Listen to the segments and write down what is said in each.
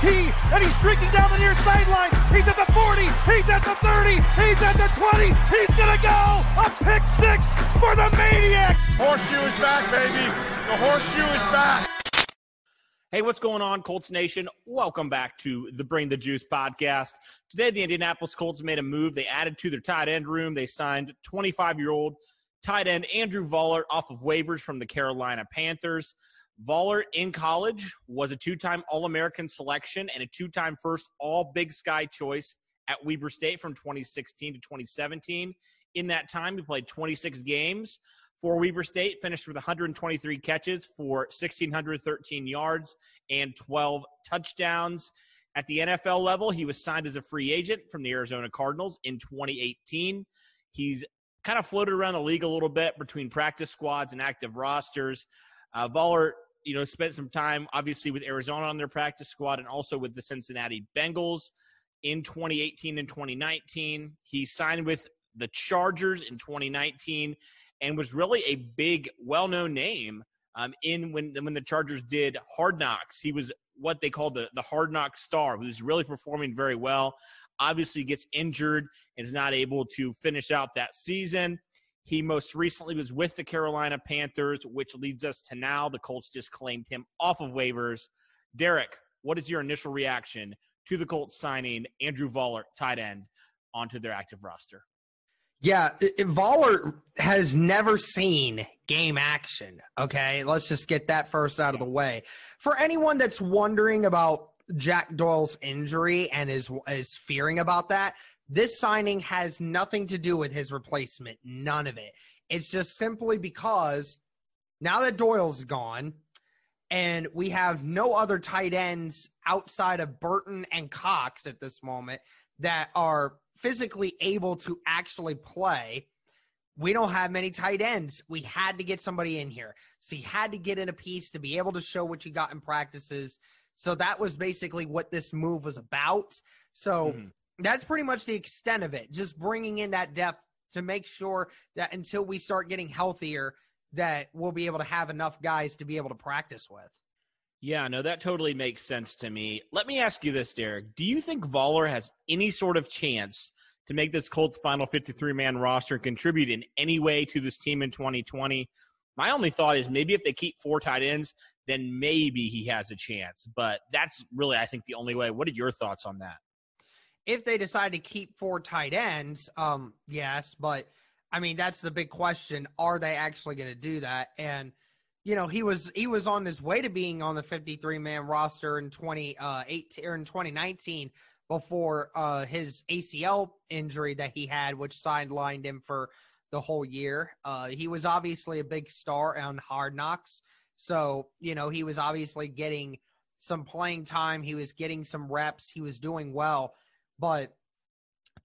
second and he's streaking down the near sideline. He's at the 40. He's at the 30. He's at the 20. He's gonna go a pick six for the maniac. Horseshoe is back, baby. The horseshoe is back. Hey, what's going on, Colts Nation? Welcome back to the Bring the Juice podcast. Today, the Indianapolis Colts made a move. They added to their tight end room. They signed 25 year old tight end Andrew Vollert off of waivers from the Carolina Panthers. Vollert in college was a two time All American selection and a two time first All Big Sky choice at Weber State from 2016 to 2017. In that time, he played 26 games for Weber State, finished with 123 catches for 1,613 yards and 12 touchdowns. At the NFL level, he was signed as a free agent from the Arizona Cardinals in 2018. He's kind of floated around the league a little bit between practice squads and active rosters. Uh, Vollert you know, spent some time obviously with Arizona on their practice squad and also with the Cincinnati Bengals in 2018 and 2019. He signed with the Chargers in 2019 and was really a big, well-known name um, in when when the Chargers did Hard Knocks. He was what they called the the Hard Knock star, who's really performing very well. Obviously, gets injured and is not able to finish out that season. He most recently was with the Carolina Panthers, which leads us to now the Colts just claimed him off of waivers. Derek, what is your initial reaction to the Colts signing Andrew Vollert, tight end, onto their active roster? Yeah, Vollert has never seen game action. Okay, let's just get that first out of the way. For anyone that's wondering about Jack Doyle's injury and is is fearing about that, this signing has nothing to do with his replacement. None of it. It's just simply because now that Doyle's gone and we have no other tight ends outside of Burton and Cox at this moment that are physically able to actually play. We don't have many tight ends. We had to get somebody in here. So you had to get in a piece to be able to show what you got in practices. So that was basically what this move was about. So mm-hmm that's pretty much the extent of it. Just bringing in that depth to make sure that until we start getting healthier, that we'll be able to have enough guys to be able to practice with. Yeah, no, that totally makes sense to me. Let me ask you this, Derek. Do you think Vollert has any sort of chance to make this Colts final 53 man roster and contribute in any way to this team in 2020? My only thought is maybe if they keep four tight ends, then maybe he has a chance. But that's really, I think, the only way. What are your thoughts on that? If they decide to keep four tight ends, um, yes, but I mean that's the big question: Are they actually going to do that? And you know, he was he was on his way to being on the 53 man roster in 2018 uh, or in 2019 before uh, his ACL injury that he had, which sidelined him for the whole year. Uh, he was obviously a big star on Hard Knocks, so you know he was obviously getting some playing time. He was getting some reps. He was doing well but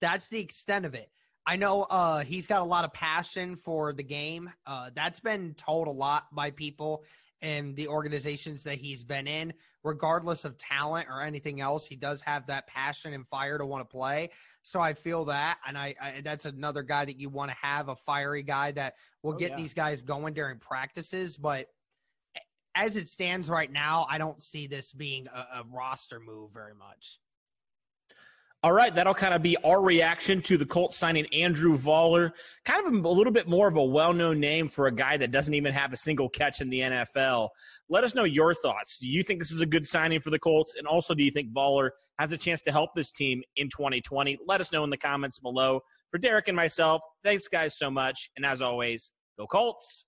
that's the extent of it. I know uh, he's got a lot of passion for the game. Uh, that's been told a lot by people and the organizations that he's been in, regardless of talent or anything else. He does have that passion and fire to want to play. So I feel that, and I, I that's another guy that you want to have a fiery guy that will oh, get yeah. these guys going during practices. But as it stands right now, I don't see this being a, a roster move very much. All right, that'll kind of be our reaction to the Colts signing Andrew Vollert. Kind of a little bit more of a well known name for a guy that doesn't even have a single catch in the NFL. Let us know your thoughts. Do you think this is a good signing for the Colts? And also, do you think Vollert has a chance to help this team in 2020? Let us know in the comments below. For Derek and myself, thanks, guys, so much. And as always, go Colts.